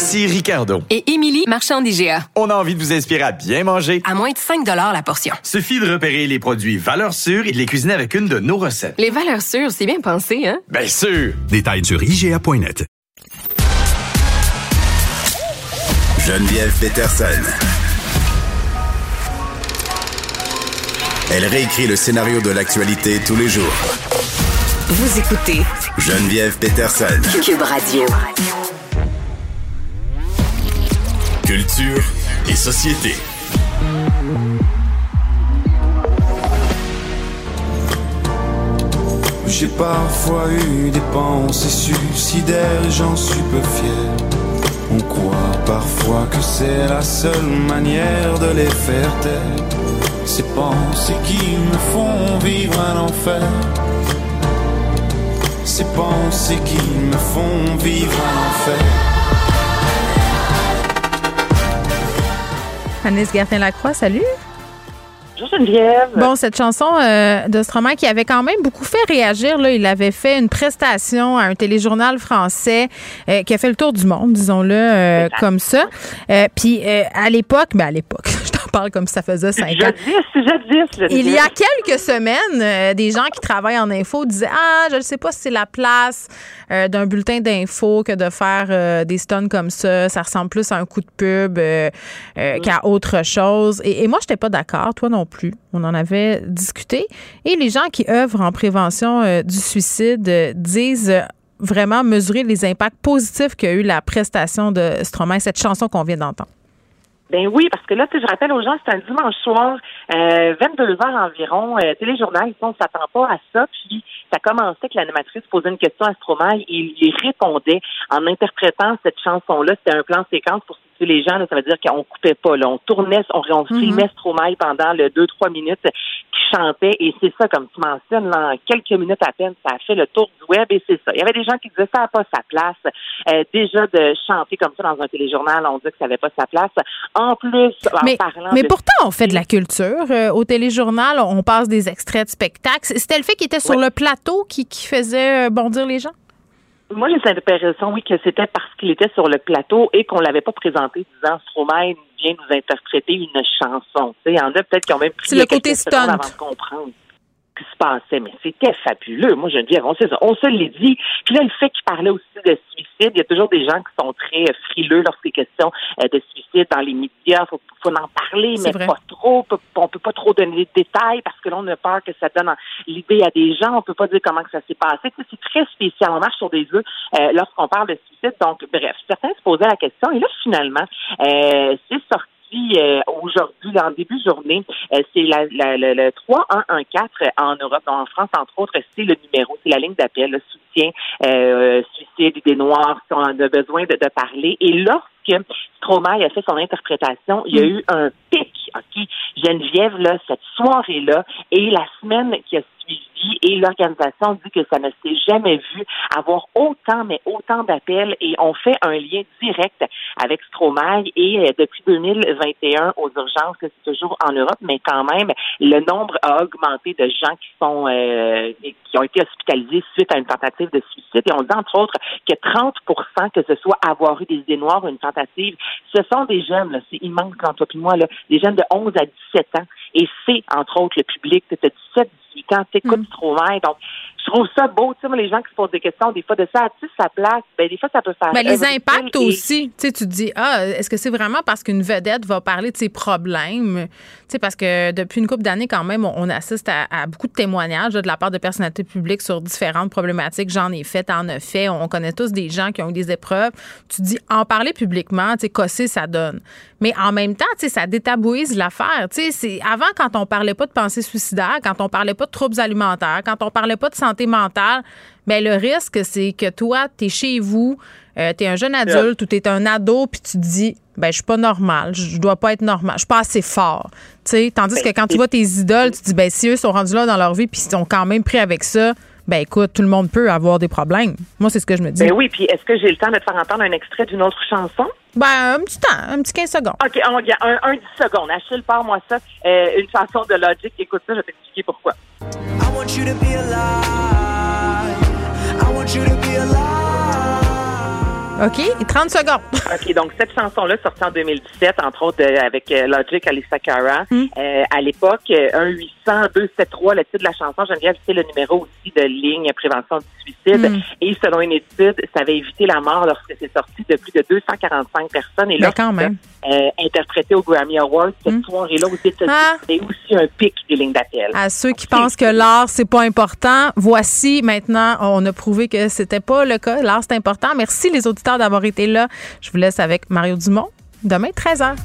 Ici Ricardo. Et Émilie, marchand d'IGA. On a envie de vous inspirer à bien manger. À moins de 5 la portion. Suffit de repérer les produits valeurs sûres et de les cuisiner avec une de nos recettes. Les valeurs sûres, c'est bien pensé, hein? Bien sûr! Détails sur IGA.net. Geneviève Peterson. Elle réécrit le scénario de l'actualité tous les jours. Vous écoutez Geneviève Peterson. Cube Radio. Culture et société. J'ai parfois eu des pensées suicidaires j'en suis peu fier. On croit parfois que c'est la seule manière de les faire taire. Ces pensées qui me font vivre un enfer. Ces pensées qui me font vivre un enfer. Agnès Gertin-Lacroix, salut. Bon, cette chanson euh, de Stromae qui avait quand même beaucoup fait réagir, là, il avait fait une prestation à un téléjournal français euh, qui a fait le tour du monde, disons-le euh, comme ça. Euh, Puis euh, à l'époque, ben à l'époque, je t'en parle comme si ça faisait cinq ans. Jadis, jadis, jadis. Il y a quelques semaines, euh, des gens qui travaillent en info disaient Ah, je ne sais pas si c'est la place euh, d'un bulletin d'info que de faire euh, des stuns comme ça. Ça ressemble plus à un coup de pub euh, qu'à autre chose. Et, et moi, je n'étais pas d'accord, toi non plus. On en avait discuté. Et les gens qui œuvrent en prévention du suicide disent vraiment mesurer les impacts positifs qu'a eu la prestation de Stromae, cette chanson qu'on vient d'entendre. Ben oui, parce que là, tu je rappelle aux gens, c'est un dimanche soir, euh, 22 heures environ, euh, téléjournal, on s'attend pas à ça, puis ça commençait que l'animatrice posait une question à Stromae et il répondait en interprétant cette chanson-là. C'était un plan séquence pour les gens, là, ça veut dire qu'on coupait pas, là. On tournait, on, on filmait Stromae pendant le 2-3 minutes qui chantait, et c'est ça, comme tu mentionnes, là, en quelques minutes à peine, ça a fait le tour du web, et c'est ça. Il y avait des gens qui disaient ça n'a pas sa place. Euh, déjà, de chanter comme ça dans un téléjournal, on dit que ça n'avait pas sa place. En plus, en Mais, parlant mais de pourtant, on fait de la culture. Euh, au téléjournal, on passe des extraits de spectacles. C'était le fait qu'il était sur le plateau qui, qui faisait euh, bondir les gens? Moi, j'ai cette impression, oui, que c'était parce qu'il était sur le plateau et qu'on l'avait pas présenté disant Stromae vient nous interpréter une chanson. Tu sais, il y en a peut-être qui ont même pris le côté stunt. avant de comprendre qui se passait. Mais c'était fabuleux. Moi, Geneviève, on ça. On se l'est dit. Puis là, le fait qu'il parlait aussi de suicide, il y a toujours des gens qui sont très euh, frileux lorsqu'il est question euh, de suicide dans les médias. Faut, faut en parler, mais vrai. pas trop. On peut pas trop donner de détails parce que là, on a peur que ça donne l'idée à des gens. On peut pas dire comment que ça s'est passé. C'est très spécial. On marche sur des œufs euh, lorsqu'on parle de suicide. Donc, bref, certains se posaient la question. Et là, finalement, euh, c'est sorti euh, aujourd'hui, en début de journée, euh, c'est la, la- le, le 3114 en Europe, en France, entre autres, c'est le numéro, c'est la ligne d'appel, le soutien, euh, suicide, idées noires, si on en a besoin de, de parler. Et lorsque Stromae a fait son interprétation, il y a eu un pic, OK? Geneviève, là, cette soirée-là, et la semaine qui a et l'organisation dit que ça ne s'est jamais vu avoir autant, mais autant d'appels, et on fait un lien direct avec Stromae, et euh, depuis 2021 aux urgences, là, c'est toujours en Europe, mais quand même, le nombre a augmenté de gens qui sont euh, qui ont été hospitalisés suite à une tentative de suicide. Et on dit entre autres que 30% que ce soit avoir eu des idées noires ou une tentative, ce sont des jeunes, c'est immense quand toi puis moi, là, des jeunes de 11 à 17 ans. Et c'est entre autres le public de 17, 18 ans, t'écoutes Stromae. Donc, je trouve ça beau, tu sais, les gens qui se posent des questions, des fois, de ça, tu sa place, ben, des fois, ça peut faire. Ben, les impacts et- aussi. Tu sais, tu te dis, ah, est-ce que c'est vraiment parce qu'une vedette va parler de ses problèmes? Tu sais, parce que depuis une couple d'années, quand même, on, on assiste à, à beaucoup de témoignages là, de la part de personnalités publiques sur différentes problématiques. J'en ai fait, t'en as fait. On connaît tous des gens qui ont eu des épreuves. Tu te dis, en parler publiquement, tu sais, casser, ça donne. Mais en même temps, tu sais, ça détabouise l'affaire. Tu sais, avant, quand on parlait pas de pensée suicidaire, quand on parlait pas pas de troubles alimentaires, quand on parlait pas de santé mentale, ben le risque, c'est que toi, tu es chez vous, euh, tu es un jeune adulte ou tu es un ado, puis tu te dis, ben je suis pas normal, je dois pas être normal, je suis pas assez fort. Tandis que quand tu vois tes idoles, tu te dis, ben si eux sont rendus là dans leur vie, puis ils sont quand même pris avec ça, ben écoute, tout le monde peut avoir des problèmes. Moi, c'est ce que je me dis. Ben oui, puis est-ce que j'ai le temps de te faire entendre un extrait d'une autre chanson? Ben, un petit temps, un petit 15 secondes. OK, on, y a un, un 10 secondes. Achille, parle-moi ça. Euh, une chanson de Logic. Écoute ça, je vais t'expliquer pourquoi. I want you to be alive. I want you to be alive. OK? 30 secondes. OK, donc cette chanson-là, sortie en 2017, entre autres euh, avec euh, Logic, Alissa Cara. Euh, à l'époque, euh, 1-800-273, le titre de la chanson, Geneviève, c'est le numéro aussi de ligne prévention du suicide. Mm. Et selon une étude, ça avait évité la mort lorsque c'est sorti de plus de 245 personnes. Et Ben, là, quand même. euh, interprété au Grammy Awards, cette Mm. soirée-là aux États-Unis, Ah. c'est aussi un pic des lignes d'appel. À ceux qui pensent que l'art, c'est pas important, voici maintenant, on a prouvé que c'était pas le cas. L'art, c'est important. Merci les auditeurs d'avoir été là. Je vous laisse avec Mario Dumont. Demain, 13h.